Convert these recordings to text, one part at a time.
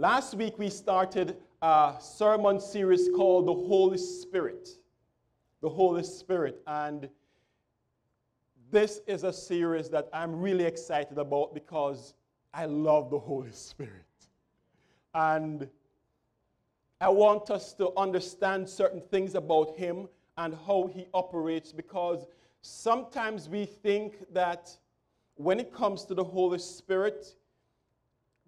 Last week we started a sermon series called The Holy Spirit. The Holy Spirit. And this is a series that I'm really excited about because I love the Holy Spirit. And I want us to understand certain things about Him and how He operates because sometimes we think that when it comes to the Holy Spirit,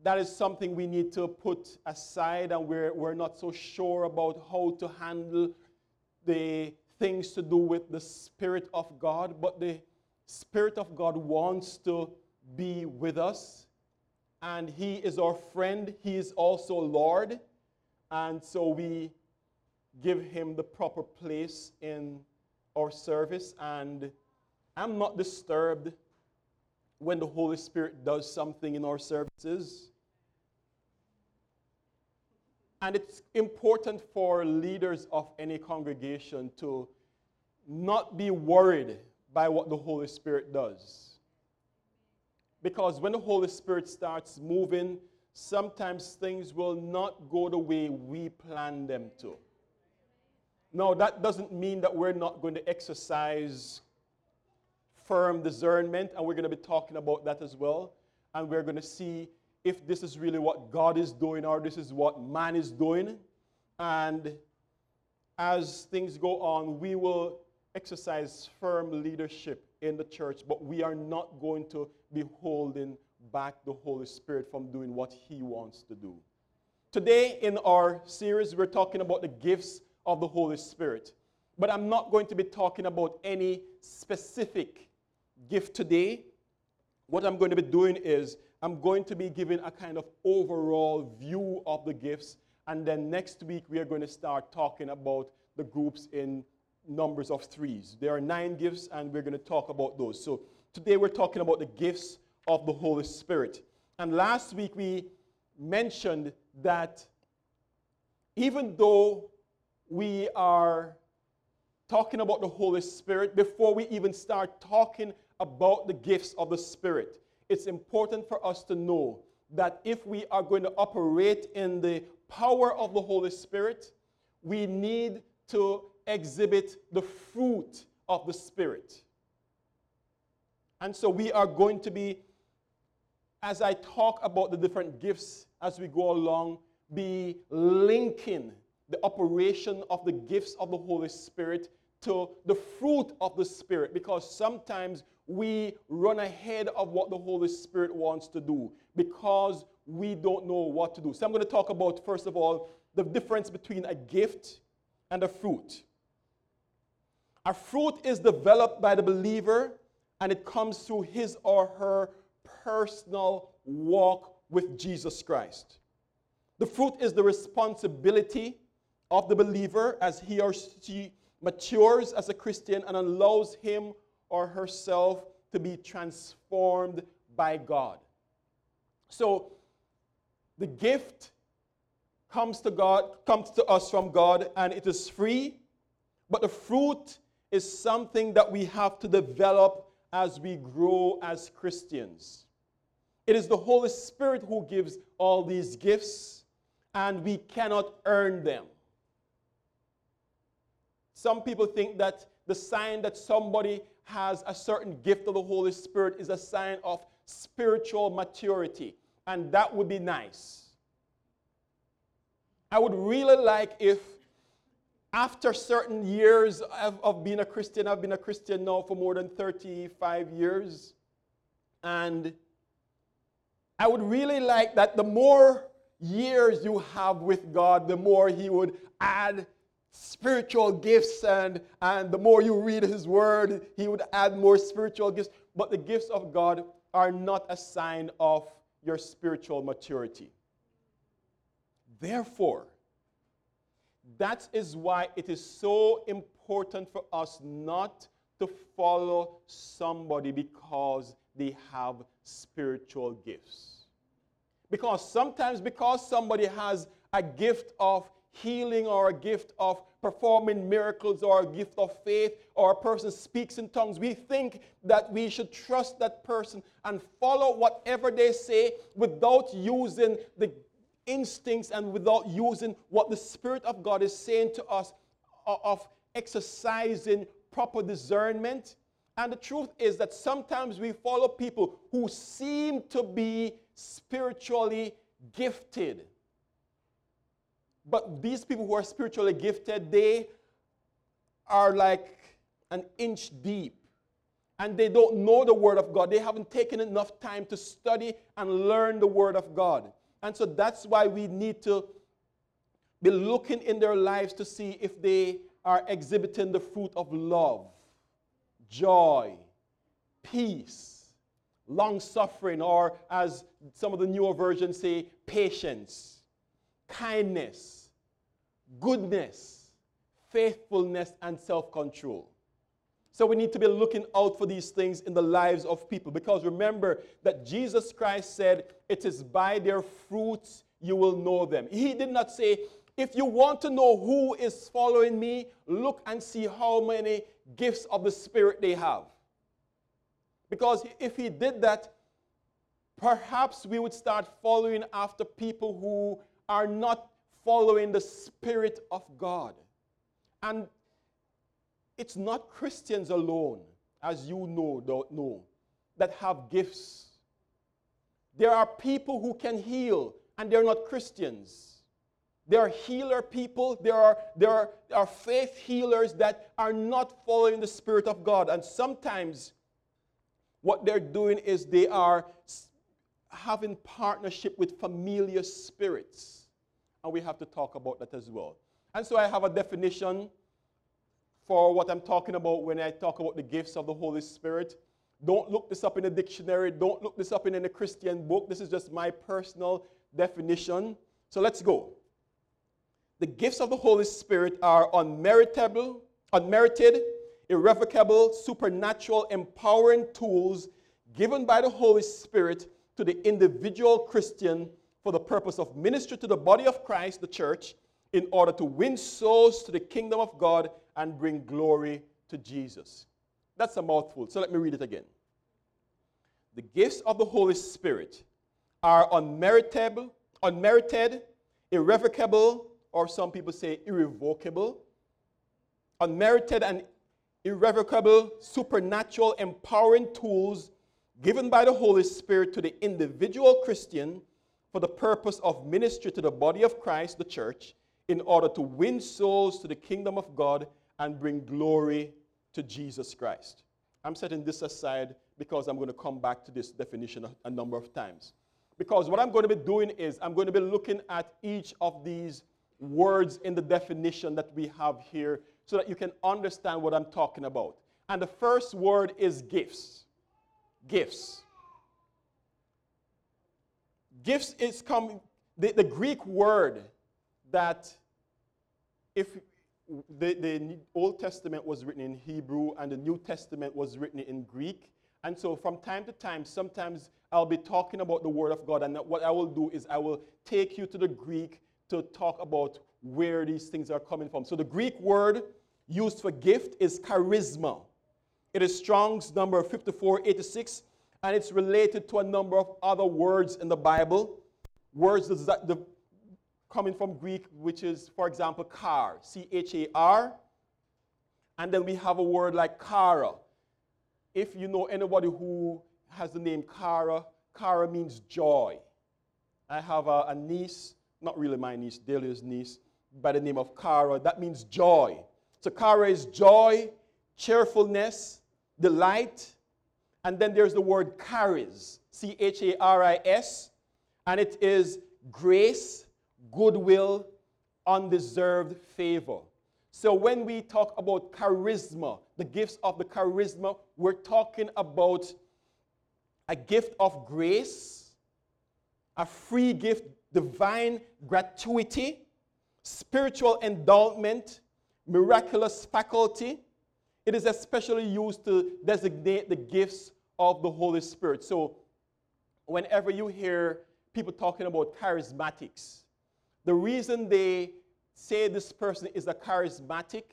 that is something we need to put aside, and we're, we're not so sure about how to handle the things to do with the Spirit of God. But the Spirit of God wants to be with us, and He is our friend, He is also Lord, and so we give Him the proper place in our service. And I'm not disturbed when the Holy Spirit does something in our services. And it's important for leaders of any congregation to not be worried by what the Holy Spirit does. Because when the Holy Spirit starts moving, sometimes things will not go the way we plan them to. Now, that doesn't mean that we're not going to exercise firm discernment, and we're going to be talking about that as well. And we're going to see if this is really what God is doing or this is what man is doing. And as things go on, we will exercise firm leadership in the church, but we are not going to be holding back the Holy Spirit from doing what He wants to do. Today, in our series, we're talking about the gifts of the Holy Spirit. But I'm not going to be talking about any specific gift today. What I'm going to be doing is I'm going to be giving a kind of overall view of the gifts. And then next week, we are going to start talking about the groups in numbers of threes. There are nine gifts, and we're going to talk about those. So today, we're talking about the gifts of the Holy Spirit. And last week, we mentioned that even though we are talking about the Holy Spirit, before we even start talking about the gifts of the Spirit, it's important for us to know that if we are going to operate in the power of the Holy Spirit, we need to exhibit the fruit of the Spirit. And so we are going to be, as I talk about the different gifts as we go along, be linking the operation of the gifts of the Holy Spirit to the fruit of the Spirit because sometimes we run ahead of what the Holy Spirit wants to do because we don't know what to do. So I'm going to talk about, first of all, the difference between a gift and a fruit. A fruit is developed by the believer and it comes through his or her personal walk with Jesus Christ. The fruit is the responsibility of the believer as he or she matures as a Christian and allows him or herself to be transformed by God. So the gift comes to God, comes to us from God, and it is free, but the fruit is something that we have to develop as we grow as Christians. It is the Holy Spirit who gives all these gifts, and we cannot earn them. Some people think that the sign that somebody has a certain gift of the Holy Spirit is a sign of spiritual maturity, and that would be nice. I would really like if, after certain years of, of being a Christian, I've been a Christian now for more than 35 years, and I would really like that the more years you have with God, the more He would add spiritual gifts, and, and the more you read His Word, He would add more spiritual gifts. But the gifts of God are not a sign of your spiritual maturity. Therefore, that is why it is so important for us not to follow somebody because they have spiritual gifts. Because sometimes, because somebody has a gift of healing or a gift of performing miracles or a gift of faith or a person speaks in tongues, we think that we should trust that person and follow whatever they say without using the instincts and without using what the Spirit of God is saying to us of exercising proper discernment. And the truth is that sometimes we follow people who seem to be spiritually gifted. But these people who are spiritually gifted, they are like an inch deep. And they don't know the Word of God. They haven't taken enough time to study and learn the Word of God. And so that's why we need to be looking in their lives to see if they are exhibiting the fruit of love, joy, peace, long suffering, or as some of the newer versions say, patience, kindness, goodness, faithfulness, and self control. So we need to be looking out for these things in the lives of people because remember that Jesus Christ said, It is by their fruits you will know them. He did not say, If you want to know who is following me, look and see how many gifts of the Spirit they have. Because if he did that, perhaps we would start following after people who are not following the Spirit of God. And it's not Christians alone, as you know, know, that have gifts. There are people who can heal, and they're not Christians. There are healer people, there are, there are, there are faith healers that are not following the Spirit of God. And sometimes what they're doing is they are having partnership with familiar spirits. And we have to talk about that as well. And so I have a definition for what I'm talking about when I talk about the gifts of the Holy Spirit. Don't look this up in a dictionary. Don't look this up in any Christian book. This is just my personal definition. So let's go. The gifts of the Holy Spirit are unmeritable, unmerited, irrevocable, supernatural, empowering tools given by the Holy Spirit to the individual Christian for the purpose of ministry to the body of Christ, the church, in order to win souls to the kingdom of God and bring glory to Jesus. That's a mouthful, so let me read it again. The gifts of the Holy Spirit are unmerited, unmerited, irrevocable, or some people say irrevocable, unmerited and irrevocable, supernatural, empowering tools given by the Holy Spirit to the individual Christian for the purpose of ministry to the body of Christ, the church, in order to win souls to the kingdom of God and bring glory to Jesus Christ. I'm setting this aside because I'm going to come back to this definition a, number of times. Because what I'm going to be doing is I'm going to be looking at each of these words in the definition that we have here so that you can understand what I'm talking about. And the first word is gifts. Gifts. Gifts is coming, the, the Greek word that if the, the Old Testament was written in Hebrew and the New Testament was written in Greek. And so from time to time, sometimes I'll be talking about the Word of God. And what I will do is I will take you to the Greek to talk about where these things are coming from. So the Greek word used for gift is charisma. It is Strong's number 5486, and it's related to a number of other words in the Bible. Words that the coming from Greek, which is, for example, char, C H A R. And then we have a word like kara. If you know anybody who has the name Kara, Kara means joy. I have a, a niece, not really my niece, Delia's niece, by the name of Kara. That means joy. So Kara is joy, cheerfulness, delight. And then there's the word charis, C H A R I S, and it is grace, goodwill, undeserved favor. So when we talk about charisma, the gifts of the charisma, we're talking about a gift of grace, a free gift, divine gratuity, spiritual endowment, miraculous faculty. It is especially used to designate the gifts of the Holy Spirit. So whenever you hear people talking about charismatics, the reason they say this person is a charismatic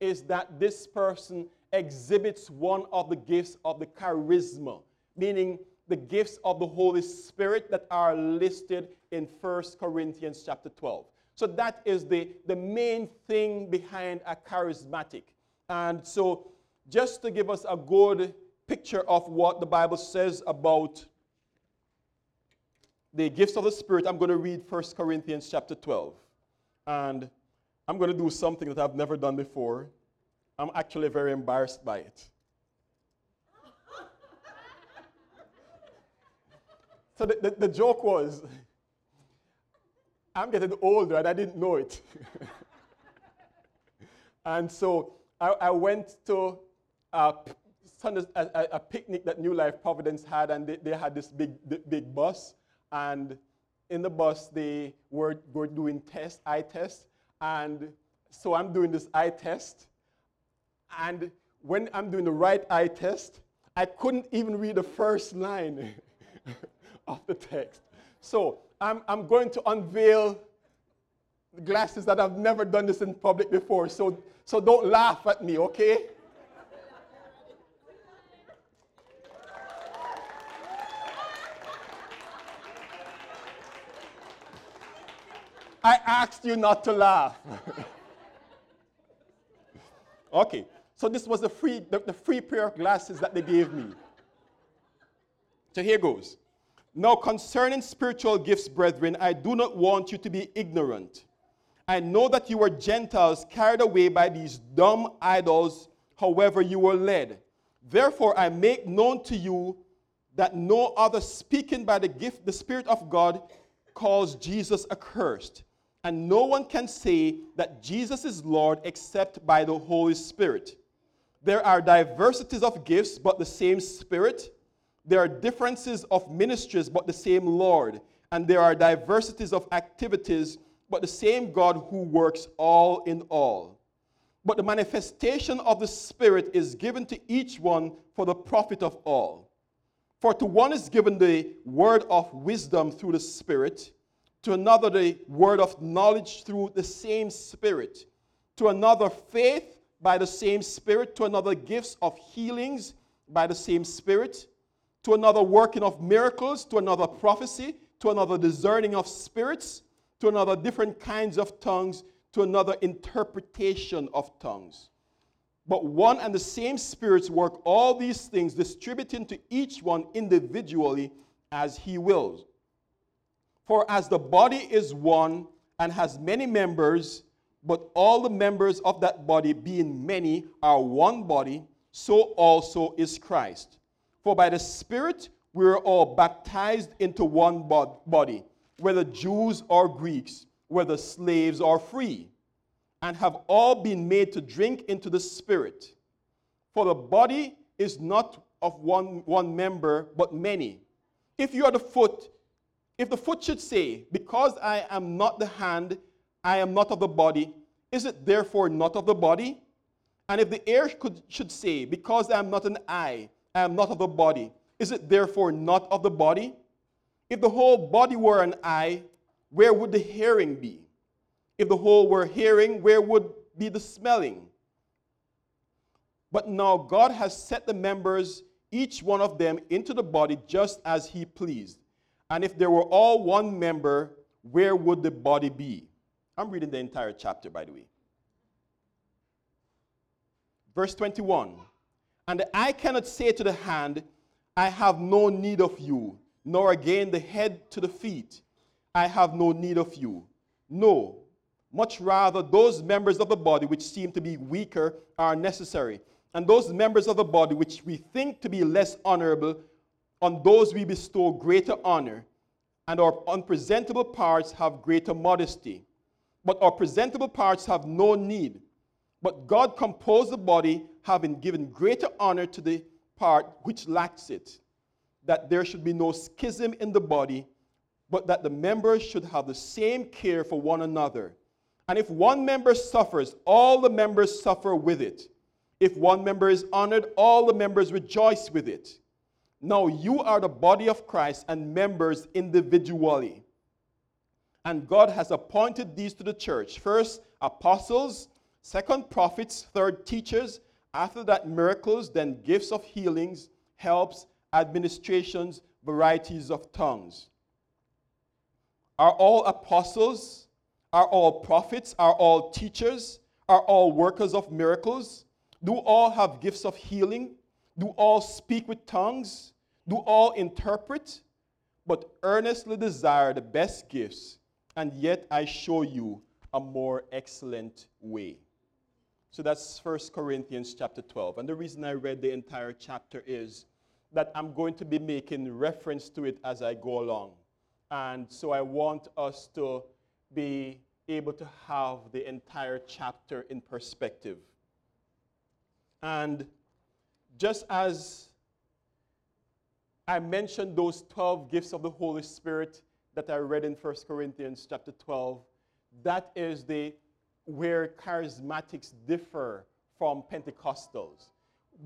is that this person exhibits one of the gifts of the charisma, meaning the gifts of the Holy Spirit that are listed in 1 Corinthians chapter 12. So that is the, the main thing behind a charismatic. And so, just to give us a good picture of what the Bible says about the gifts of the Spirit, I'm going to read 1 Corinthians chapter 12. And I'm going to do something that I've never done before. I'm actually very embarrassed by it. so the, the, the joke was I'm getting older and I didn't know it. and so I, I went to a, a, a, picnic that New Life Providence had, and they, they had this big, big bus. And in the bus, they were, were doing test, eye tests. And so I'm doing this eye test. And when I'm doing the right eye test, I couldn't even read the first line of the text. So I'm, I'm going to unveil glasses that I've never done this in public before. So, so don't laugh at me, okay? I asked you not to laugh. okay, so this was the free, the, the free pair of glasses that they gave me. So here goes. Now, concerning spiritual gifts, brethren, I do not want you to be ignorant. I know that you were Gentiles carried away by these dumb idols, however, you were led. Therefore, I make known to you that no other speaking by the gift, the Spirit of God, calls Jesus accursed. And no one can say that Jesus is Lord except by the Holy Spirit. There are diversities of gifts, but the same Spirit there are differences of ministries, but the same Lord. And there are diversities of activities, but the same God who works all in all. But the manifestation of the Spirit is given to each one for the profit of all. For to one is given the word of wisdom through the Spirit, to another the word of knowledge through the same Spirit, to another faith by the same Spirit, to another gifts of healings by the same Spirit to another working of miracles, to another prophecy, to another discerning of spirits, to another different kinds of tongues, to another interpretation of tongues. But one and the same spirits work all these things, distributing to each one individually as he wills. For as the body is one and has many members, but all the members of that body, being many, are one body, so also is Christ. For by the Spirit we are all baptized into one body, whether Jews or Greeks, whether slaves or free, and have all been made to drink into the Spirit. For the body is not of one, one member, but many. If you are the foot, if the foot should say, Because I am not the hand, I am not of the body, is it therefore not of the body? And if the ear could, should say, Because I am not an eye, I am not of the body. Is it therefore not of the body? If the whole body were an eye, where would the hearing be? If the whole were hearing, where would be the smelling? But now God has set the members, each one of them, into the body just as He pleased. And if there were all one member, where would the body be? I'm reading the entire chapter, by the way. Verse 21 and the eye cannot say to the hand, I have no need of you, nor again the head to the feet, I have no need of you. No, much rather those members of the body which seem to be weaker are necessary, and those members of the body which we think to be less honorable, on those we bestow greater honor, and our unpresentable parts have greater modesty. But our presentable parts have no need. But God composed the body having given greater honor to the part which lacks it, that there should be no schism in the body, but that the members should have the same care for one another. And if one member suffers, all the members suffer with it. If one member is honored, all the members rejoice with it. Now you are the body of Christ and members individually. And God has appointed these to the church first, apostles, second, prophets, third, teachers after that, miracles, then gifts of healings, helps, administrations, varieties of tongues. Are all apostles? Are all prophets? Are all teachers? Are all workers of miracles? Do all have gifts of healing? Do all speak with tongues? Do all interpret? But earnestly desire the best gifts, and yet I show you a more excellent way. So that's 1 Corinthians chapter 12. And the reason I read the entire chapter is that I'm going to be making reference to it as I go along. And so I want us to be able to have the entire chapter in perspective. And just as I mentioned those 12 gifts of the Holy Spirit that I read in 1 Corinthians chapter 12, that is the where charismatics differ from Pentecostals.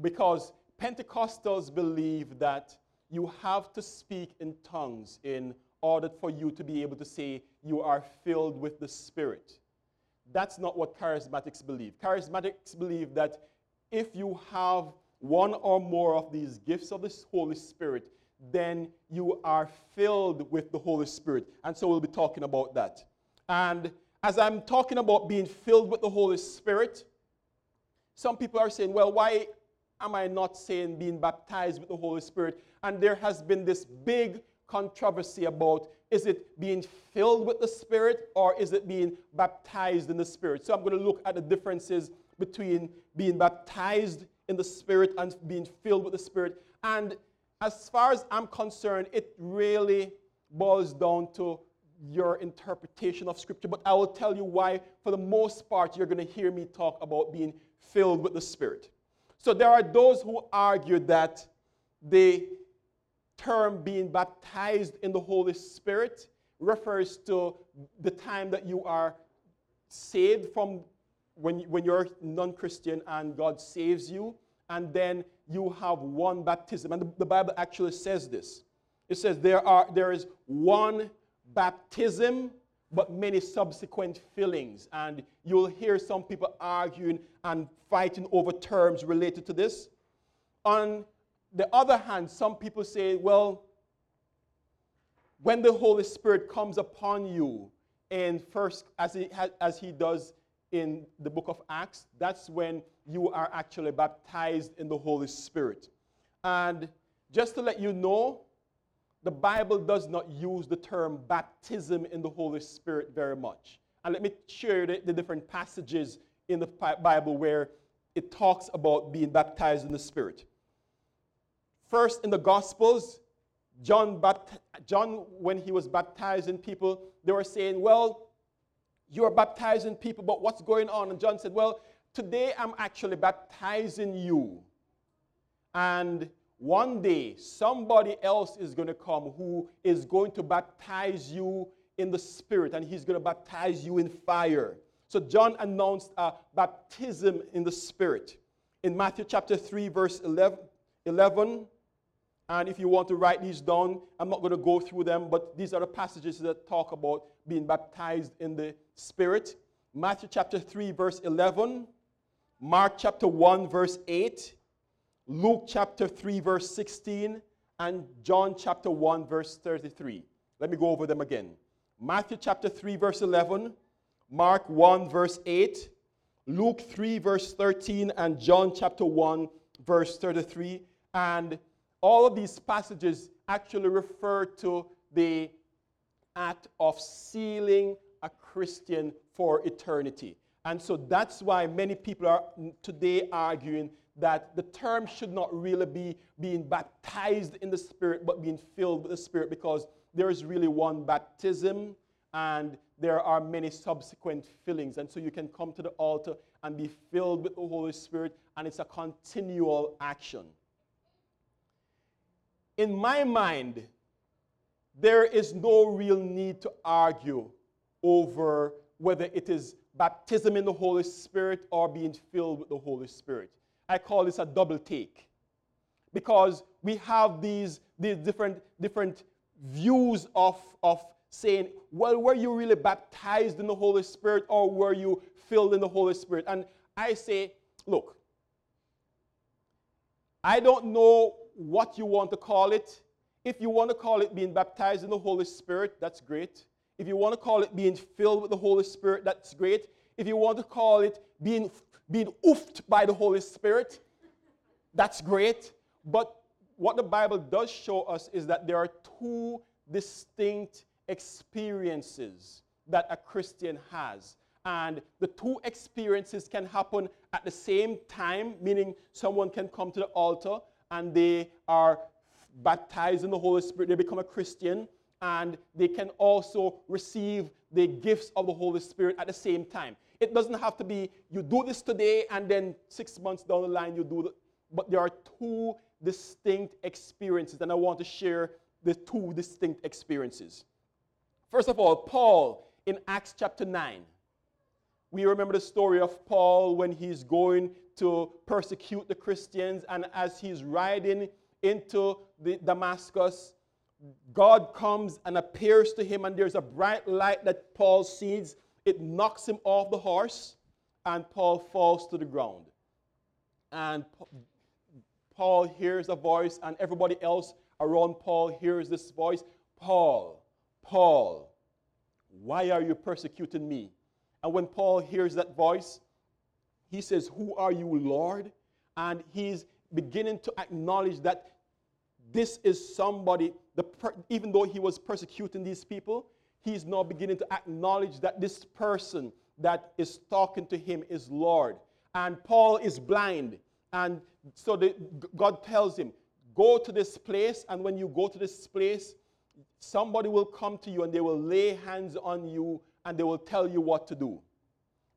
Because Pentecostals believe that you have to speak in tongues in order for you to be able to say you are filled with the Spirit. That's not what charismatics believe. Charismatics believe that if you have one or more of these gifts of the Holy Spirit, then you are filled with the Holy Spirit. And so we'll be talking about that. And as I'm talking about being filled with the Holy Spirit, some people are saying, well, why am I not saying being baptized with the Holy Spirit? And there has been this big controversy about is it being filled with the Spirit or is it being baptized in the Spirit? So I'm going to look at the differences between being baptized in the Spirit and being filled with the Spirit. And as far as I'm concerned, it really boils down to your interpretation of Scripture, but I will tell you why, for the most part, you're going to hear me talk about being filled with the Spirit. So there are those who argue that the term being baptized in the Holy Spirit refers to the time that you are saved from when, when you're non Christian and God saves you, and then you have one baptism. And the, the Bible actually says this it says there, are, there is one baptism, but many subsequent fillings. And you'll hear some people arguing and fighting over terms related to this. On the other hand, some people say, well, when the Holy Spirit comes upon you, and first, as he, as he does in the book of Acts, that's when you are actually baptized in the Holy Spirit. And just to let you know, the Bible does not use the term baptism in the Holy Spirit very much. And let me share the, the different passages in the Bible where it talks about being baptized in the Spirit. First, in the Gospels, John, John, when he was baptizing people, they were saying, Well, you're baptizing people, but what's going on? And John said, Well, today I'm actually baptizing you. And one day, somebody else is going to come who is going to baptize you in the Spirit, and he's going to baptize you in fire. So, John announced a baptism in the Spirit. In Matthew chapter 3, verse 11, 11 and if you want to write these down, I'm not going to go through them, but these are the passages that talk about being baptized in the Spirit. Matthew chapter 3, verse 11. Mark chapter 1, verse 8. Luke chapter 3, verse 16, and John chapter 1, verse 33. Let me go over them again. Matthew chapter 3, verse 11, Mark 1, verse 8, Luke 3, verse 13, and John chapter 1, verse 33. And all of these passages actually refer to the act of sealing a Christian for eternity. And so that's why many people are today arguing that the term should not really be being baptized in the Spirit, but being filled with the Spirit, because there is really one baptism and there are many subsequent fillings. And so you can come to the altar and be filled with the Holy Spirit, and it's a continual action. In my mind, there is no real need to argue over whether it is baptism in the Holy Spirit or being filled with the Holy Spirit. I call this a double take. Because we have these, these different, different views of, of saying, well, were you really baptized in the Holy Spirit or were you filled in the Holy Spirit? And I say, look, I don't know what you want to call it. If you want to call it being baptized in the Holy Spirit, that's great. If you want to call it being filled with the Holy Spirit, that's great. If you want to call it being, being oofed by the Holy Spirit, that's great. But what the Bible does show us is that there are two distinct experiences that a Christian has. And the two experiences can happen at the same time, meaning someone can come to the altar and they are baptized in the Holy Spirit, they become a Christian, and they can also receive the gifts of the Holy Spirit at the same time. It doesn't have to be you do this today and then six months down the line you do it. But there are two distinct experiences, and I want to share the two distinct experiences. First of all, Paul in Acts chapter 9. We remember the story of Paul when he's going to persecute the Christians, and as he's riding into the Damascus, God comes and appears to him, and there's a bright light that Paul sees. It knocks him off the horse, and Paul falls to the ground. And Paul hears a voice, and everybody else around Paul hears this voice Paul, Paul, why are you persecuting me? And when Paul hears that voice, he says, Who are you, Lord? And he's beginning to acknowledge that this is somebody, the even though he was persecuting these people, he's now beginning to acknowledge that this person that is talking to him is Lord. And Paul is blind. And so the, God tells him, Go to this place, and when you go to this place, somebody will come to you and they will lay hands on you and they will tell you what to do.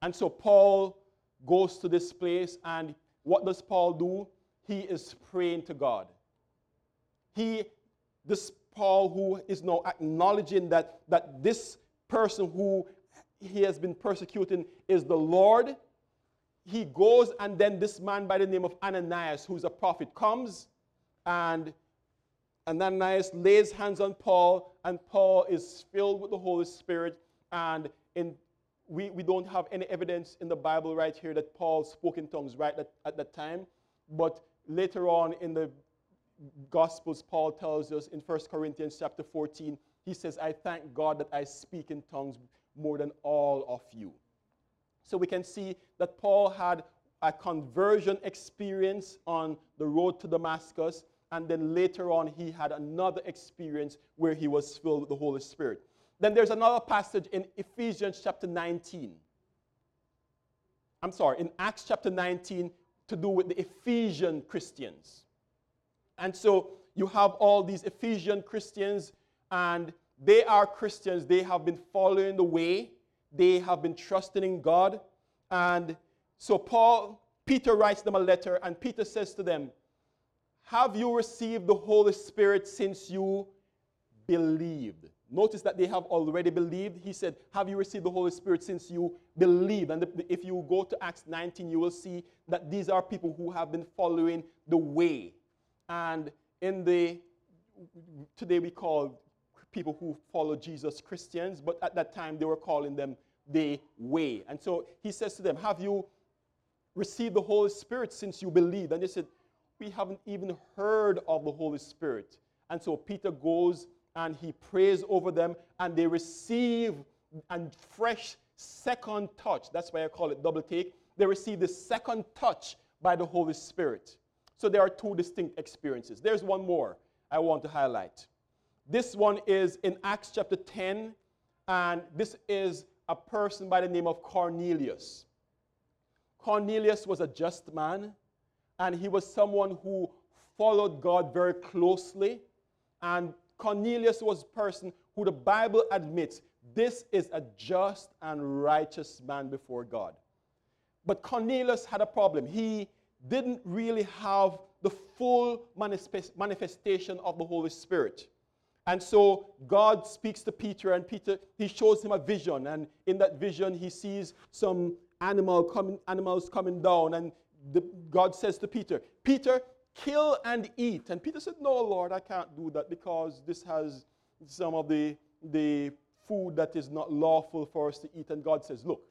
And so Paul goes to this place, and what does Paul do? He is praying to God. He, this Paul, who is now acknowledging that, that this person who he has been persecuting is the Lord. He goes, and then this man by the name of Ananias, who's a prophet, comes and Ananias lays hands on Paul, and Paul is filled with the Holy Spirit. And in, we, we don't have any evidence in the Bible right here that Paul spoke in tongues right at, at that time. But later on in the Gospels, Paul tells us in 1 Corinthians chapter 14, he says, I thank God that I speak in tongues more than all of you. So we can see that Paul had a conversion experience on the road to Damascus, and then later on he had another experience where he was filled with the Holy Spirit. Then there's another passage in Ephesians chapter 19. I'm sorry, in Acts chapter 19 to do with the Ephesian Christians. And so you have all these Ephesian Christians, and they are Christians. They have been following the way, they have been trusting in God. And so Paul, Peter writes them a letter, and Peter says to them, Have you received the Holy Spirit since you believed? Notice that they have already believed. He said, Have you received the Holy Spirit since you believed? And if you go to Acts 19, you will see that these are people who have been following the way. And in the today we call people who follow Jesus Christians, but at that time they were calling them the way. And so he says to them, Have you received the Holy Spirit since you believe? And they said, We haven't even heard of the Holy Spirit. And so Peter goes and he prays over them, and they receive a fresh second touch. That's why I call it double take. They receive the second touch by the Holy Spirit. So there are two distinct experiences. There's one more I want to highlight. This one is in Acts chapter 10, and this is a person by the name of Cornelius. Cornelius was a just man, and he was someone who followed God very closely. And Cornelius was a person who the Bible admits this is a just and righteous man before God. But Cornelius had a problem. He didn't really have the full manifestation of the Holy Spirit. And so God speaks to Peter, and Peter, he shows him a vision. And in that vision, he sees some animal coming, animals coming down. And the, God says to Peter, Peter, kill and eat. And Peter said, No, Lord, I can't do that because this has some of the, the food that is not lawful for us to eat. And God says, Look,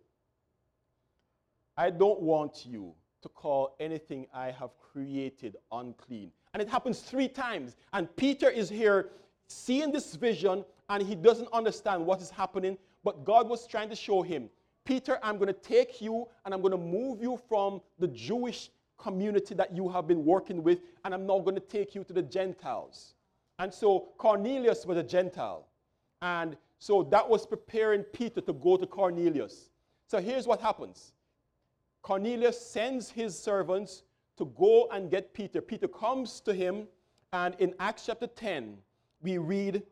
I don't want you to call anything I have created unclean. And it happens three times. And Peter is here seeing this vision and he doesn't understand what is happening, but God was trying to show him, Peter, I'm going to take you and I'm going to move you from the Jewish community that you have been working with, and I'm now going to take you to the Gentiles. And so Cornelius was a Gentile. And so that was preparing Peter to go to Cornelius. So here's what happens Cornelius sends his servants to go and get Peter. Peter comes to him, and in Acts chapter 10, we read,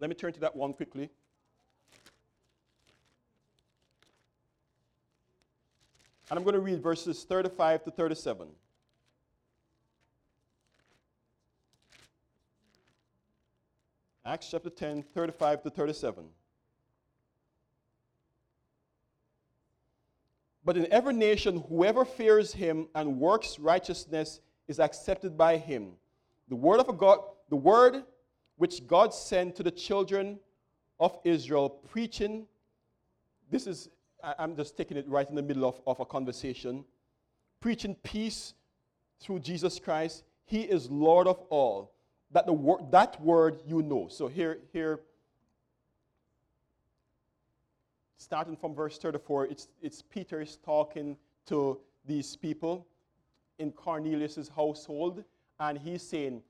let me turn to that one quickly. And I'm going to read verses 35 to 37. Acts chapter 10, 35 to 37. But in every nation, whoever fears him and works righteousness is accepted by him. The word of God, the word which God sent to the children of Israel, preaching. This is, I'm just taking it right in the middle of, of a conversation. Preaching peace through Jesus Christ. He is Lord of all. That, the wor- that word you know. So here, here starting from verse 34, it's, it's Peter is talking to these people in Cornelius' household, and he's saying,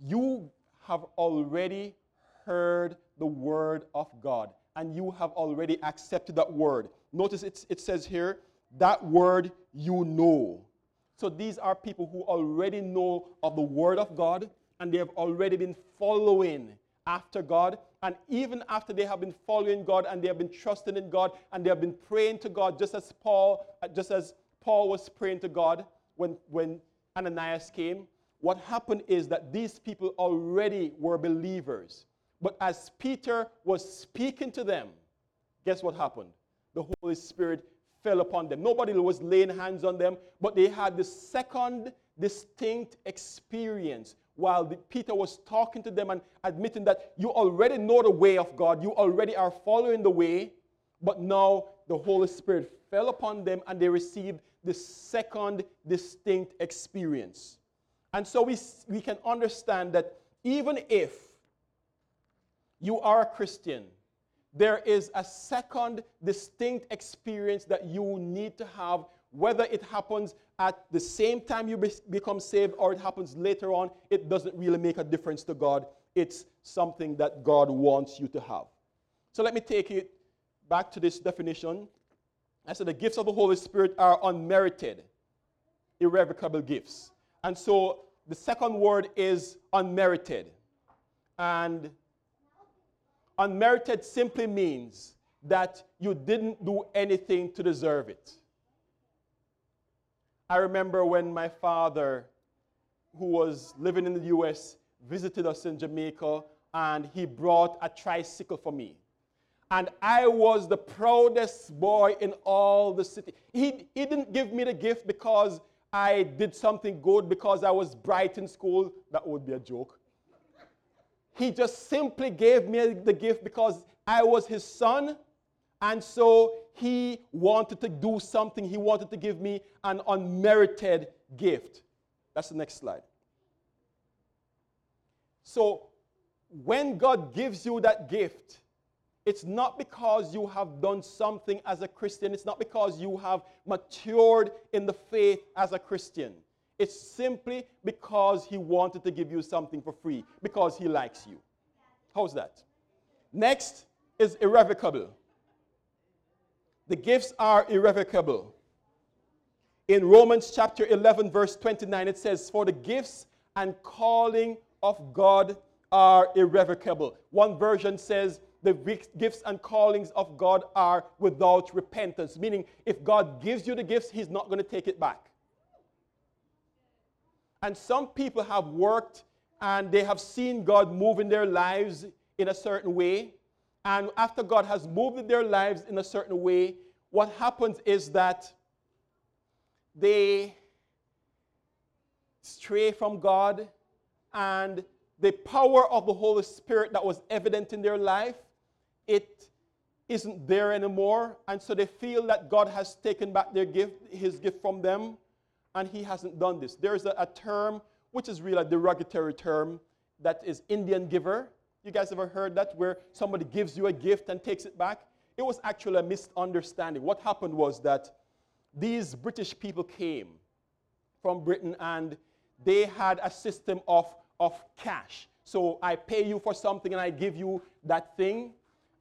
You have already heard the word of God, and you have already accepted that word. Notice it says here, that word you know. So these are people who already know of the word of God, and they have already been following after God. And even after they have been following God and they have been trusting in God and they have been praying to God, just as Paul, uh, just as Paul was praying to God when, when Ananias came, what happened is that these people already were believers. But as Peter was speaking to them, guess what happened? The Holy Spirit fell upon them. Nobody was laying hands on them, but they had the second distinct experience while the, Peter was talking to them and admitting that you already know the way of God, you already are following the way, but now the Holy Spirit fell upon them and they received the second distinct experience. And so we, we can understand that even if you are a Christian, there is a second distinct experience that you need to have whether it happens at the same time you be- become saved or it happens later on, it doesn't really make a difference to God. It's something that God wants you to have. So let me take it back to this definition. I said the gifts of the Holy Spirit are unmerited, irrevocable gifts. And so the second word is unmerited. And unmerited simply means that you didn't do anything to deserve it. I remember when my father, who was living in the US, visited us in Jamaica and he brought a tricycle for me. And I was the proudest boy in all the city. He, he didn't give me the gift because I did something good, because I was bright in school. That would be a joke. He just simply gave me the gift because I was his son and so he wanted to do something. He wanted to give me an unmerited gift. That's the next slide. So when God gives you that gift, it's not because you have done something as a Christian. It's not because you have matured in the faith as a Christian. It's simply because He wanted to give you something for free, because He likes you. How's that? Next is irrevocable. The gifts are irrevocable. In Romans chapter 11, verse 29, it says, For the gifts and calling of God are irrevocable. One version says, the gifts and callings of God are without repentance, meaning if God gives you the gifts, He's not going to take it back. And some people have worked and they have seen God move in their lives in a certain way, and after God has moved their lives in a certain way, what happens is that they stray from God and the power of the Holy Spirit that was evident in their life, it isn't there anymore. And so they feel that God has taken back their gift, his gift from them, and he hasn't done this. There's a, a term which is really a derogatory term that is Indian giver. You guys ever heard that where somebody gives you a gift and takes it back? It was actually a misunderstanding. What happened was that these British people came from Britain and they had a system of, of cash. So I pay you for something and I give you that thing.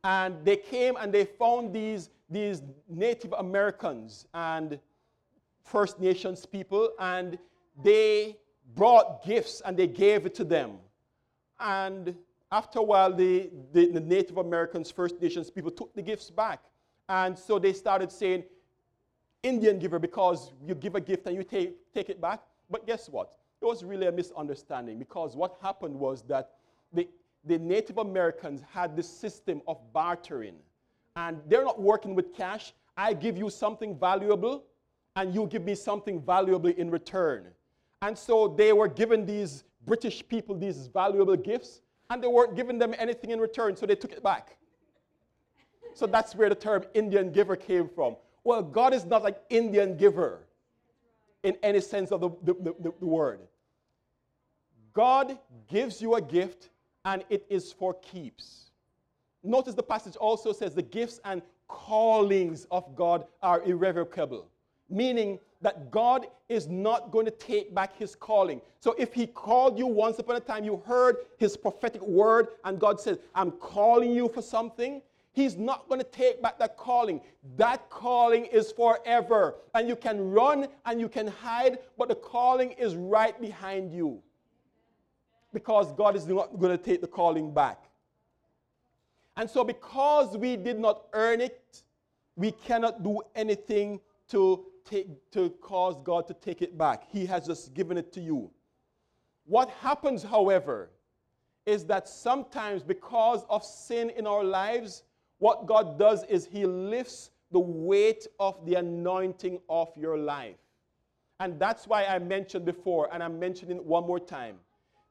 And they came and they found these, these Native Americans and First Nations people, and they brought gifts and they gave it to them. And after a while, the, the, the, Native Americans, First Nations people took the gifts back. And so they started saying, Indian giver, because you give a gift and you take, take it back. But guess what? It was really a misunderstanding because what happened was that the, the Native Americans had this system of bartering. And they're not working with cash. I give you something valuable, and you give me something valuable in return. And so they were giving these British people these valuable gifts, and they weren't giving them anything in return, so they took it back. So that's where the term Indian giver came from. Well, God is not like Indian giver in any sense of the, the, the, the word. God gives you a gift and it is for keeps. Notice the passage also says the gifts and callings of God are irrevocable, meaning that God is not going to take back his calling. So if he called you once upon a time, you heard his prophetic word, and God says, I'm calling you for something, He's not going to take back that calling. That calling is forever. And you can run and you can hide, but the calling is right behind you. Because God is not going to take the calling back. And so, because we did not earn it, we cannot do anything to, take, to cause God to take it back. He has just given it to you. What happens, however, is that sometimes because of sin in our lives, what God does is He lifts the weight of the anointing of your life. And that's why I mentioned before, and I'm mentioning it one more time,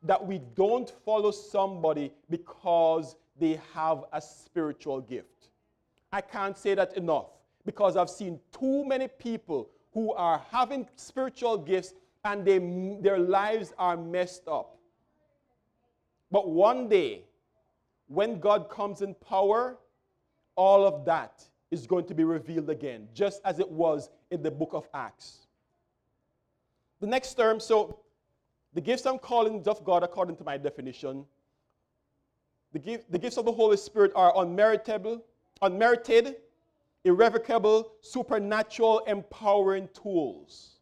that we don't follow somebody because they have a spiritual gift. I can't say that enough because I've seen too many people who are having spiritual gifts and they, their lives are messed up. But one day, when God comes in power, all of that is going to be revealed again, just as it was in the book of Acts. The next term, so the gifts and callings of God, according to my definition, the, gift, the gifts of the Holy Spirit are unmeritable, unmerited, irrevocable, supernatural, empowering tools.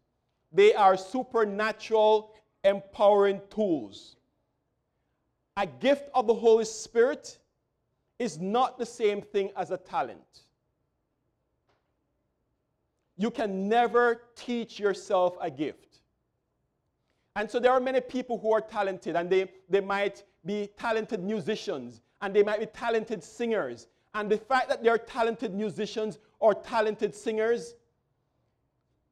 They are supernatural, empowering tools. A gift of the Holy Spirit is not the same thing as a talent. You can never teach yourself a gift. And so there are many people who are talented, and they, they might be talented musicians, and they might be talented singers. And the fact that they're talented musicians or talented singers,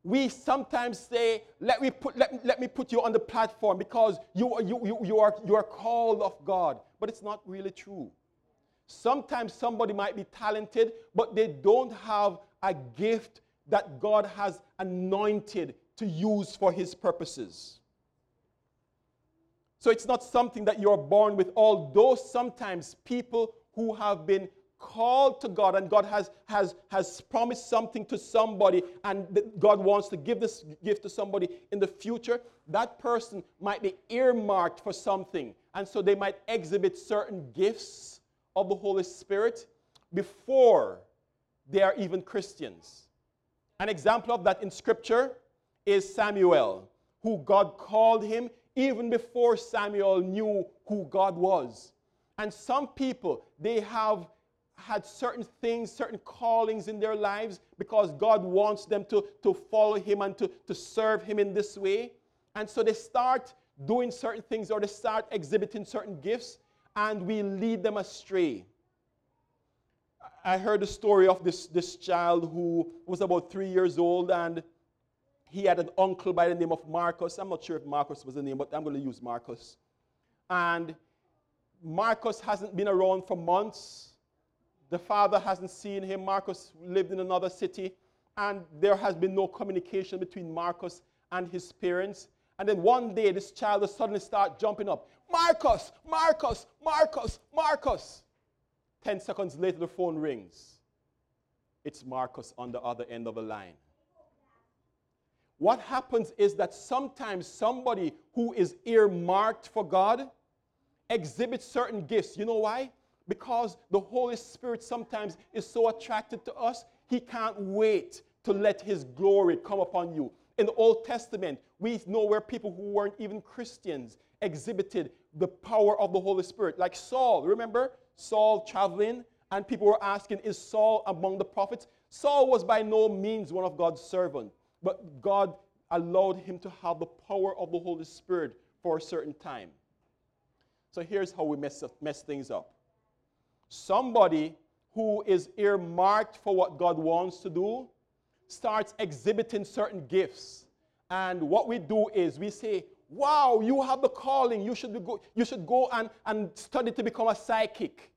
we sometimes say, let me put, let, let me put you on the platform because you, you, you, you, are, you are called of God. But it's not really true. Sometimes somebody might be talented, but they don't have a gift that God has anointed to use for his purposes. So it's not something that you're born with, although sometimes people who have been called to God and God has, has, has promised something to somebody and God wants to give this gift to somebody in the future, that person might be earmarked for something. And so they might exhibit certain gifts of the Holy Spirit before they are even Christians. An example of that in Scripture is Samuel, who God called him even before Samuel knew who God was. And some people, they have had certain things, certain callings in their lives because God wants them to, to follow Him and to, to serve Him in this way. And so they start doing certain things or they start exhibiting certain gifts and we lead them astray. I heard the story of this, this child who was about three years old and he had an uncle by the name of Marcus. I'm not sure if Marcus was the name, but I'm going to use Marcus. And Marcus hasn't been around for months. The father hasn't seen him. Marcus lived in another city, and there has been no communication between Marcus and his parents. And then one day, this child will suddenly start jumping up. Marcus, Marcus, Marcus, Marcus. 10 seconds later, the phone rings. It's Marcus on the other end of the line. What happens is that sometimes somebody who is earmarked for God exhibits certain gifts. You know why? Because the Holy Spirit sometimes is so attracted to us, He can't wait to let His glory come upon you. In the Old Testament, we know where people who weren't even Christians exhibited the power of the Holy Spirit. Like Saul, remember? Saul traveling, and people were asking, Is Saul among the prophets? Saul was by no means one of God's servants, but God allowed him to have the power of the Holy Spirit for a certain time. So here's how we mess, mess things up. Somebody who is earmarked for what God wants to do starts exhibiting certain gifts. And what we do is we say, Wow, you have the calling. You should, be go, you should go and, and study to become a psychic.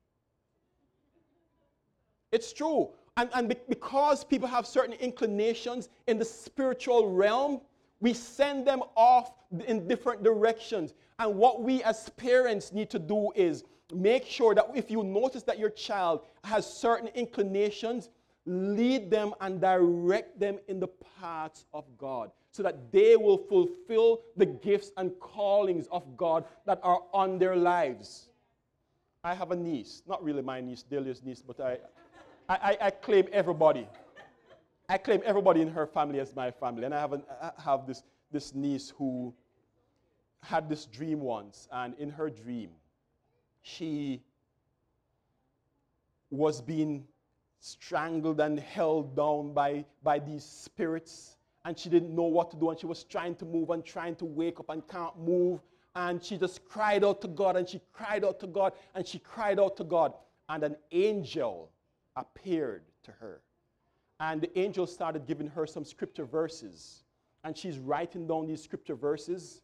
It's true. And, and be, because people have certain inclinations in the spiritual realm, we send them off in different directions. And what we as parents need to do is make sure that if you notice that your child has certain inclinations, lead them and direct them in the paths of God so that they will fulfill the gifts and callings of God that are on their lives. I have a niece, not really my niece, Delia's niece, but I, I, I, claim everybody. I claim everybody in her family as my family. And I have, an, I have this, this niece who had this dream once, and in her dream, she was being strangled and held down by, by these spirits, and she didn't know what to do, and she was trying to move and trying to wake up and can't move. And she just cried out to God, and she cried out to God, and she cried out to God. And an angel appeared to her. And the angel started giving her some scripture verses. And she's writing down these scripture verses.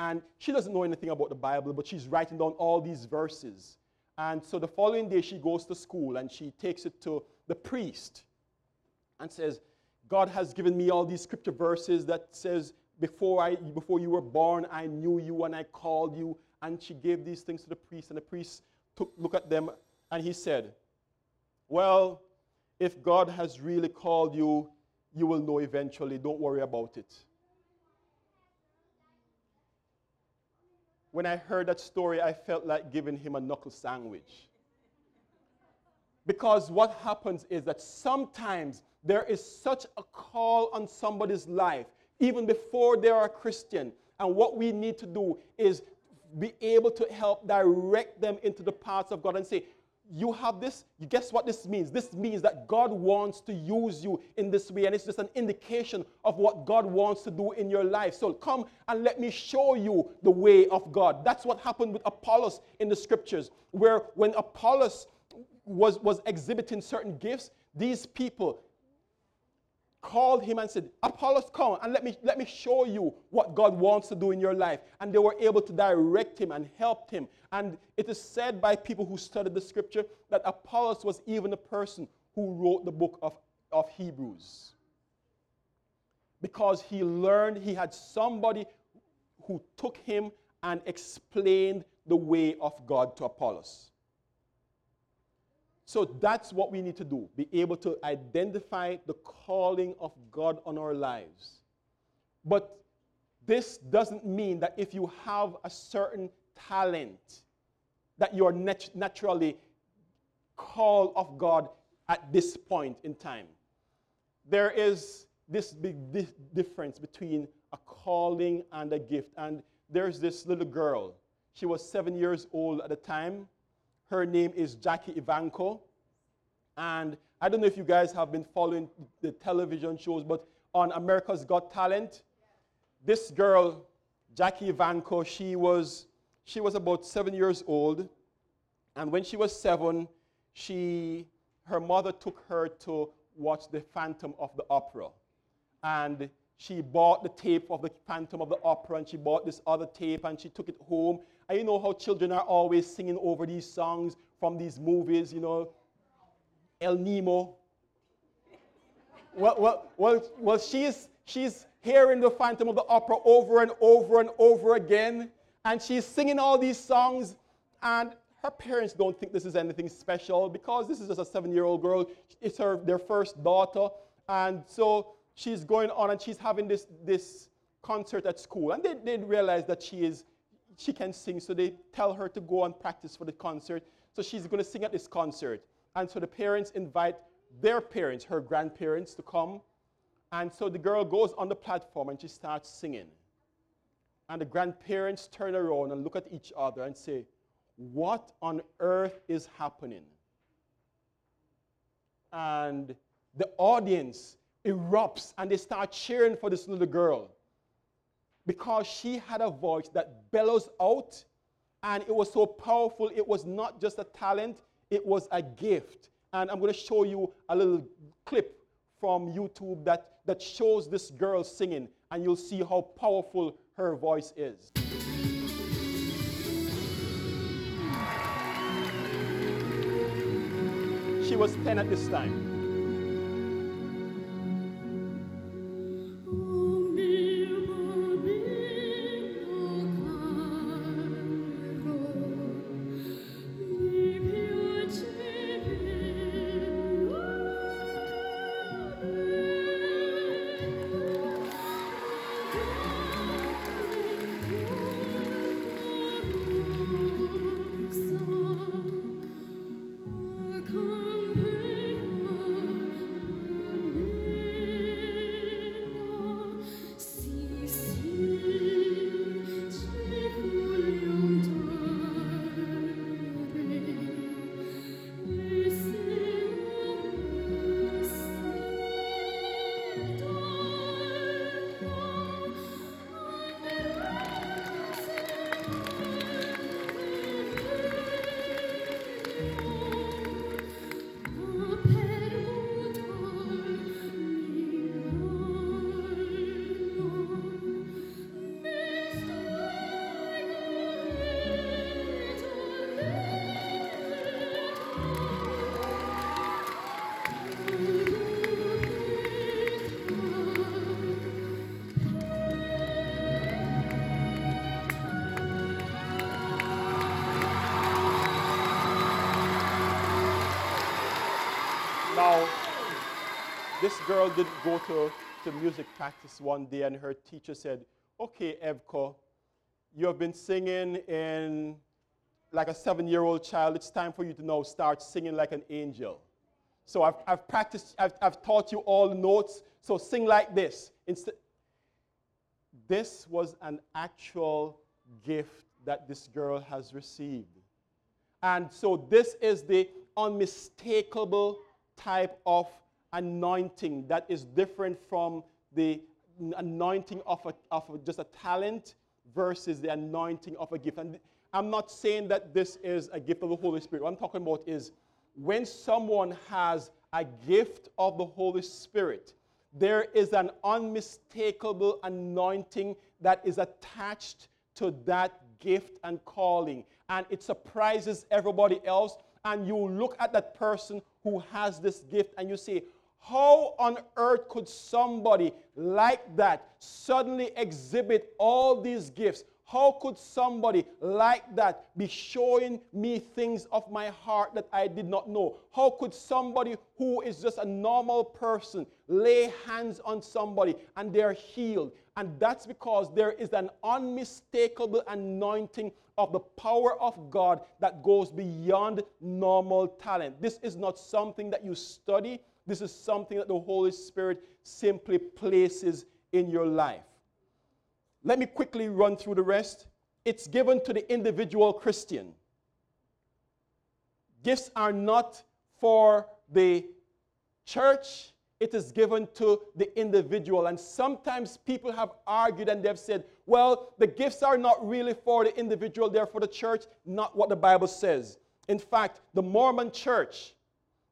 And she doesn't know anything about the Bible, but she's writing down all these verses. And so the following day, she goes to school and she takes it to the priest and says, God has given me all these scripture verses that says, before, I, before you were born, I knew you and I called you. And she gave these things to the priest, and the priest took look at them, and he said, well, if God has really called you, you will know eventually. Don't worry about it. When I heard that story, I felt like giving him a knuckle sandwich. Because what happens is that sometimes there is such a call on somebody's life, even before they are a Christian. And what we need to do is be able to help direct them into the paths of God and say, you have this, you guess what this means? This means that God wants to use you in this way, and it's just an indication of what God wants to do in your life. So come and let me show you the way of God. That's what happened with Apollos in the scriptures, where when Apollos was, was exhibiting certain gifts, these people called him and said, Apollos, come and let me, let me show you what God wants to do in your life. And they were able to direct him and help him. And it is said by people who studied the scripture that Apollos was even the person who wrote the book of, of Hebrews. Because he learned, he had somebody who took him and explained the way of God to Apollos. So that's what we need to do be able to identify the calling of God on our lives. But this doesn't mean that if you have a certain talent, that you're nat- naturally called of God at this point in time. There is this big di- difference between a calling and a gift. And there's this little girl. She was seven years old at the time her name is Jackie Evancho. And I don't know if you guys have been following the television shows, but on America's Got Talent, this girl, Jackie Evancho, she was, she was about seven years old. And when she was seven, she, her mother took her to watch the Phantom of the Opera. And she bought the tape of the Phantom of the Opera and she bought this other tape and she took it home and you know how children are always singing over these songs from these movies, you know, El Nemo. Well, well, well, well she's, she's hearing the Phantom of the Opera over and over and over again. And she's singing all these songs, and her parents don't think this is anything special because this is just a seven year old girl. It's her, their first daughter. And so she's going on and she's having this, this concert at school. And they, they realize that she, is, she can sing, so they tell her to go and practice for the concert. So she's going to sing at this concert. And so the parents invite their parents, her grandparents, to come. And so the girl goes on the platform and she starts singing. And the grandparents turn around and look at each other and say, What on earth is happening? And the audience erupts and they start cheering for this little girl because she had a voice that bellows out and it was so powerful. It was not just a talent, it was a gift. And I'm going to show you a little clip from YouTube that, that shows this girl singing, and you'll see how powerful her voice is. She was 10 at this time. Girl did go to, to music practice one day, and her teacher said, Okay, Evko, you have been singing in like a seven year old child. It's time for you to now start singing like an angel. So I've, I've practiced, I've, I've taught you all the notes, so sing like this. Instead, this was an actual gift that this girl has received. And so this is the unmistakable type of anointing that is different from the anointing of, a, of just a talent versus the anointing of a gift. And I'm not saying that this is a gift of the Holy Spirit. What I'm talking about is when someone has a gift of the Holy Spirit, there is an unmistakable anointing that is attached to that gift and calling. And it surprises everybody else and you look at that person who has this gift and you say, how on earth could somebody like that suddenly exhibit all these gifts? How could somebody like that be showing me things of my heart that I did not know? How could somebody who is just a normal person lay hands on somebody and they're healed? And that's because there is an unmistakable anointing of the power of God that goes beyond normal talent. This is not something that you study, this is something that the Holy Spirit simply places in your life. Let me quickly run through the rest. It's given to the individual Christian. Gifts are not for the church, it is given to the individual. And sometimes people have argued and they've said, well, the gifts are not really for the individual, they're for the church, not what the Bible says. In fact, the Mormon church,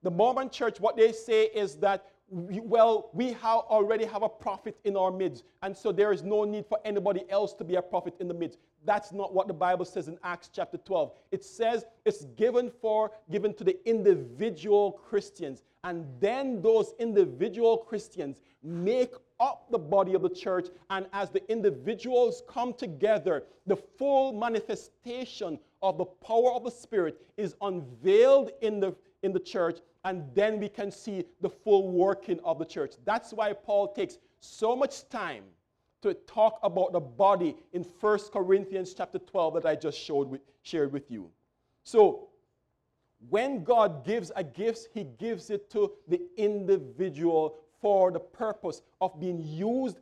the Mormon church, what they say is that well, we have already have a prophet in our midst, and so there is no need for anybody else to be a prophet in the midst. That's not what the Bible says in Acts chapter 12. It says it's given for given to the individual Christians, and then those individual Christians make up the body of the church. And as the individuals come together, the full manifestation of the power of the Spirit is unveiled in the, in the church. And then we can see the full working of the church. That's why Paul takes so much time to talk about the body in 1 Corinthians chapter 12 that I just showed with, shared with you. So, when God gives a gift, He gives it to the individual for the purpose of being used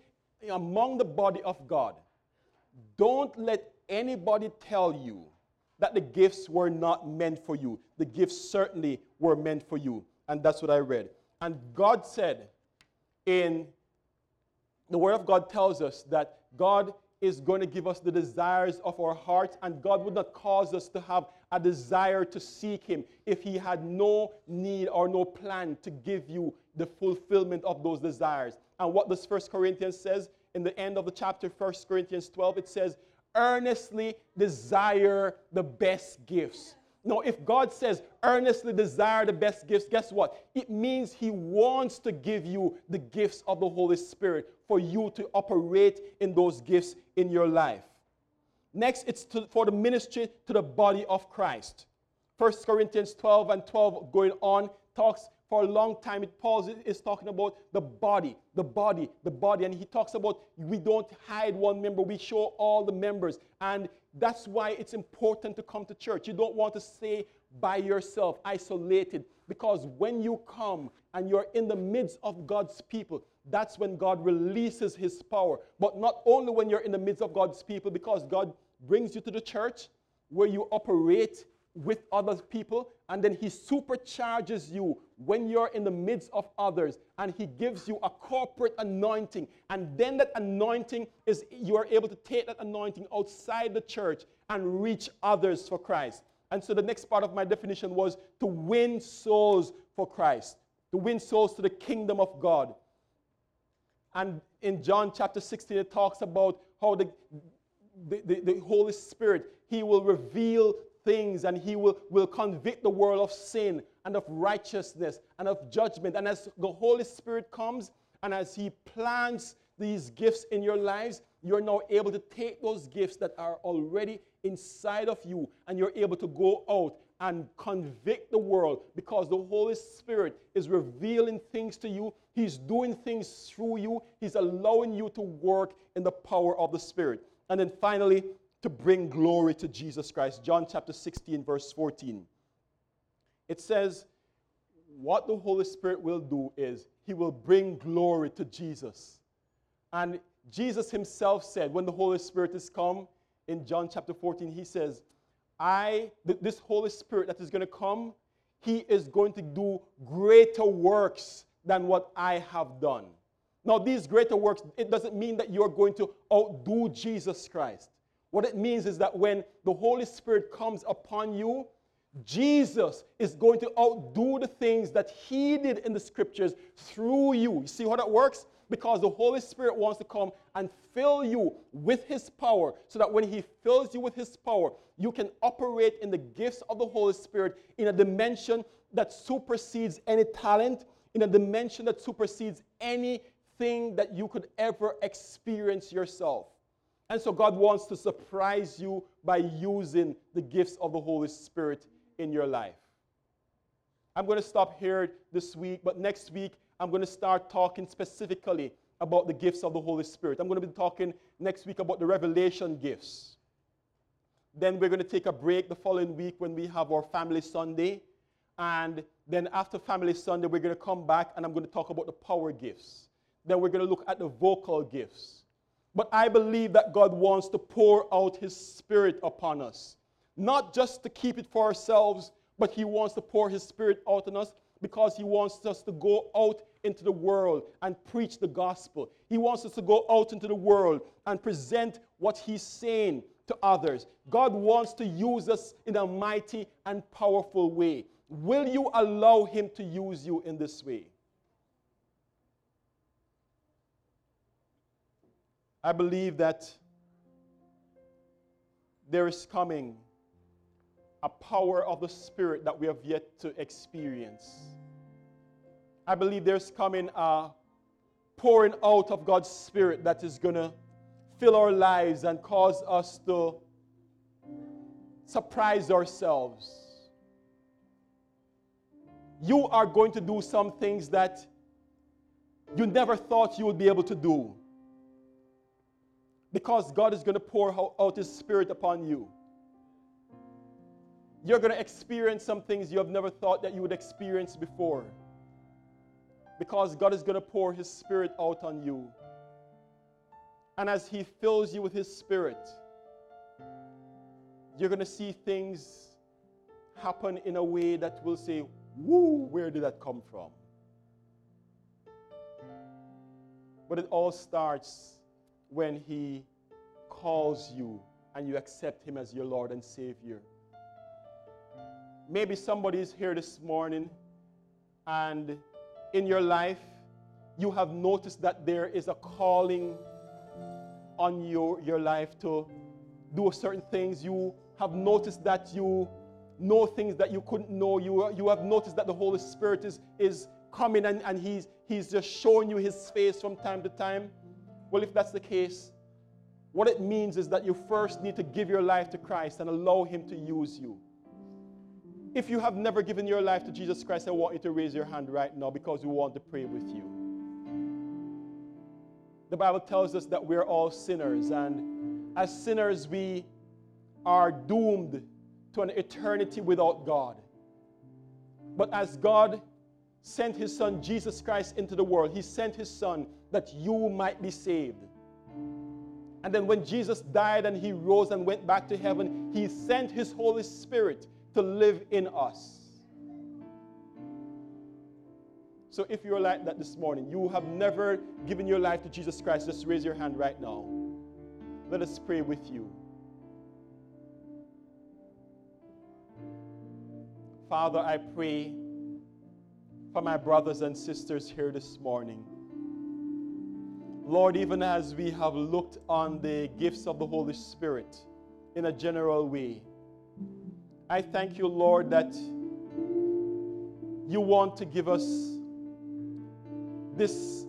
among the body of God. Don't let anybody tell you that the gifts were not meant for you. The gifts certainly were meant for you. And that's what I read. And God said in the Word of God tells us that God is going to give us the desires of our hearts, and God would not cause us to have a desire to seek Him if He had no need or no plan to give you the fulfillment of those desires. And what does First Corinthians says in the end of the chapter, First Corinthians 12, it says, earnestly desire the best gifts. Now, if God says earnestly desire the best gifts, guess what? It means He wants to give you the gifts of the Holy Spirit for you to operate in those gifts in your life. Next, it's to, for the ministry to the body of Christ. 1 Corinthians 12 and 12 going on talks for a long time. It Paul is talking about the body, the body, the body. And he talks about we don't hide one member, we show all the members. And that's why it's important to come to church. You don't want to stay by yourself, isolated, because when you come and you're in the midst of God's people, that's when God releases his power. But not only when you're in the midst of God's people, because God brings you to the church where you operate with other people, and then he supercharges you when you're in the midst of others, and he gives you a corporate anointing. And then that anointing is you are able to take that anointing outside the church and reach others for Christ. And so the next part of my definition was to win souls for Christ, to win souls to the kingdom of God. And in John chapter 16, it talks about how the, the, the, the Holy Spirit, He will reveal things and he will, will convict the world of sin and of righteousness and of judgment. And as the Holy Spirit comes and as he plants these gifts in your lives, you're now able to take those gifts that are already inside of you and you're able to go out and convict the world because the Holy Spirit is revealing things to you. He's doing things through you. He's allowing you to work in the power of the Spirit. And then finally, to bring glory to Jesus Christ. John chapter 16, verse 14. It says, What the Holy Spirit will do is he will bring glory to Jesus. And Jesus himself said, when the Holy Spirit is come, in John chapter 14, he says, I, th- this Holy Spirit that is going to come, he is going to do greater works than what I have done. Now, these greater works, it doesn't mean that you're going to outdo Jesus Christ. What it means is that when the Holy Spirit comes upon you, Jesus is going to outdo the things that he did in the scriptures through you. You see how that works? Because the Holy Spirit wants to come and fill you with his power so that when he fills you with his power, you can operate in the gifts of the Holy Spirit in a dimension that supersedes any talent, in a dimension that supersedes anything that you could ever experience yourself. And so God wants to surprise you by using the gifts of the Holy Spirit in your life. I'm going to stop here this week, but next week I'm going to start talking specifically about the gifts of the Holy Spirit. I'm going to be talking next week about the revelation gifts. Then we're going to take a break the following week when we have our Family Sunday. And then after Family Sunday, we're going to come back and I'm going to talk about the power gifts. Then we're going to look at the vocal gifts. But I believe that God wants to pour out His Spirit upon us. Not just to keep it for ourselves, but He wants to pour His Spirit out on us because He wants us to go out into the world and preach the gospel. He wants us to go out into the world and present what He's saying to others. God wants to use us in a mighty and powerful way. Will you allow Him to use you in this way? I believe that there is coming a power of the Spirit that we have yet to experience. I believe there's coming a pouring out of God's Spirit that is going to fill our lives and cause us to surprise ourselves. You are going to do some things that you never thought you would be able to do. Because God is going to pour out His Spirit upon you. You're going to experience some things you have never thought that you would experience before. Because God is going to pour His Spirit out on you. And as He fills you with His Spirit, you're going to see things happen in a way that will say, Woo, where did that come from? But it all starts when He calls you and you accept Him as your Lord and Savior. Maybe somebody is here this morning and in your life you have noticed that there is a calling on your, your life to do certain things. You have noticed that you know things that you couldn't know. You, you have noticed that the Holy Spirit is, is coming and, and he's, he's just showing you his face from time to time. Well, if that's the case, what it means is that you first need to give your life to Christ and allow him to use you. If you have never given your life to Jesus Christ, I want you to raise your hand right now because we want to pray with you. The Bible tells us that we're all sinners, and as sinners, we are doomed to an eternity without God. But as God sent his son Jesus Christ into the world, he sent his son that you might be saved. And then when Jesus died and he rose and went back to heaven, he sent his Holy Spirit to live in us. So if you're like that this morning, you have never given your life to Jesus Christ, just raise your hand right now. Let us pray with you. Father, I pray for my brothers and sisters here this morning. Lord, even as we have looked on the gifts of the Holy Spirit in a general way, I thank you, Lord, that you want to give us this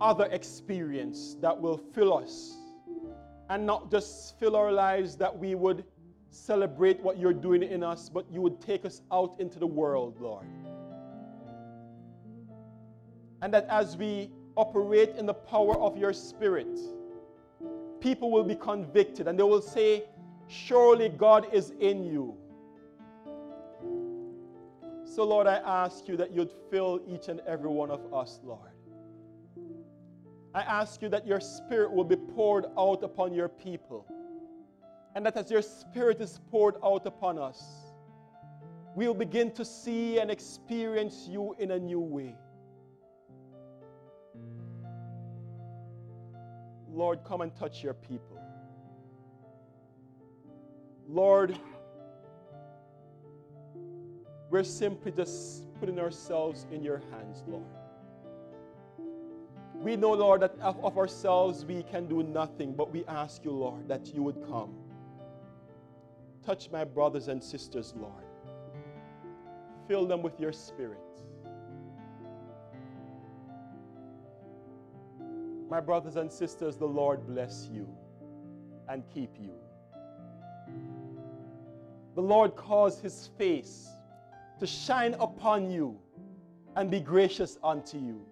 other experience that will fill us and not just fill our lives that we would celebrate what you're doing in us, but you would take us out into the world, Lord. And that as we operate in the power of your Spirit, people will be convicted and they will say, Surely God is in you. So, Lord, I ask you that you'd fill each and every one of us, Lord. I ask you that your Spirit will be poured out upon your people and that as your Spirit is poured out upon us, we'll begin to see and experience you in a new way. Lord, come and touch your people. Lord, we're simply just putting ourselves in your hands, Lord. We know, Lord, that of ourselves we can do nothing, but we ask you, Lord, that you would come Touch my brothers and sisters, Lord. Fill them with your spirit. My brothers and sisters, the Lord bless you and keep you. The Lord cause his face to shine upon you and be gracious unto you.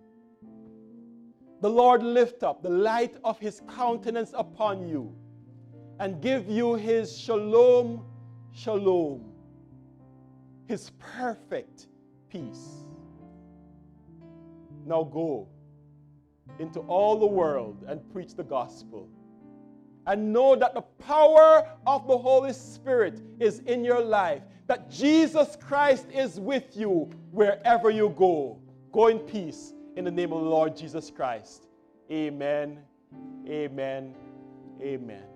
The Lord lift up the light of his countenance upon you and give you his shalom, shalom, his perfect peace. Now go into all the world and preach the gospel. And know that the power of the Holy Spirit is in your life, that Jesus Christ is with you wherever you go. Go in peace in the name of the Lord Jesus Christ. Amen. Amen. Amen.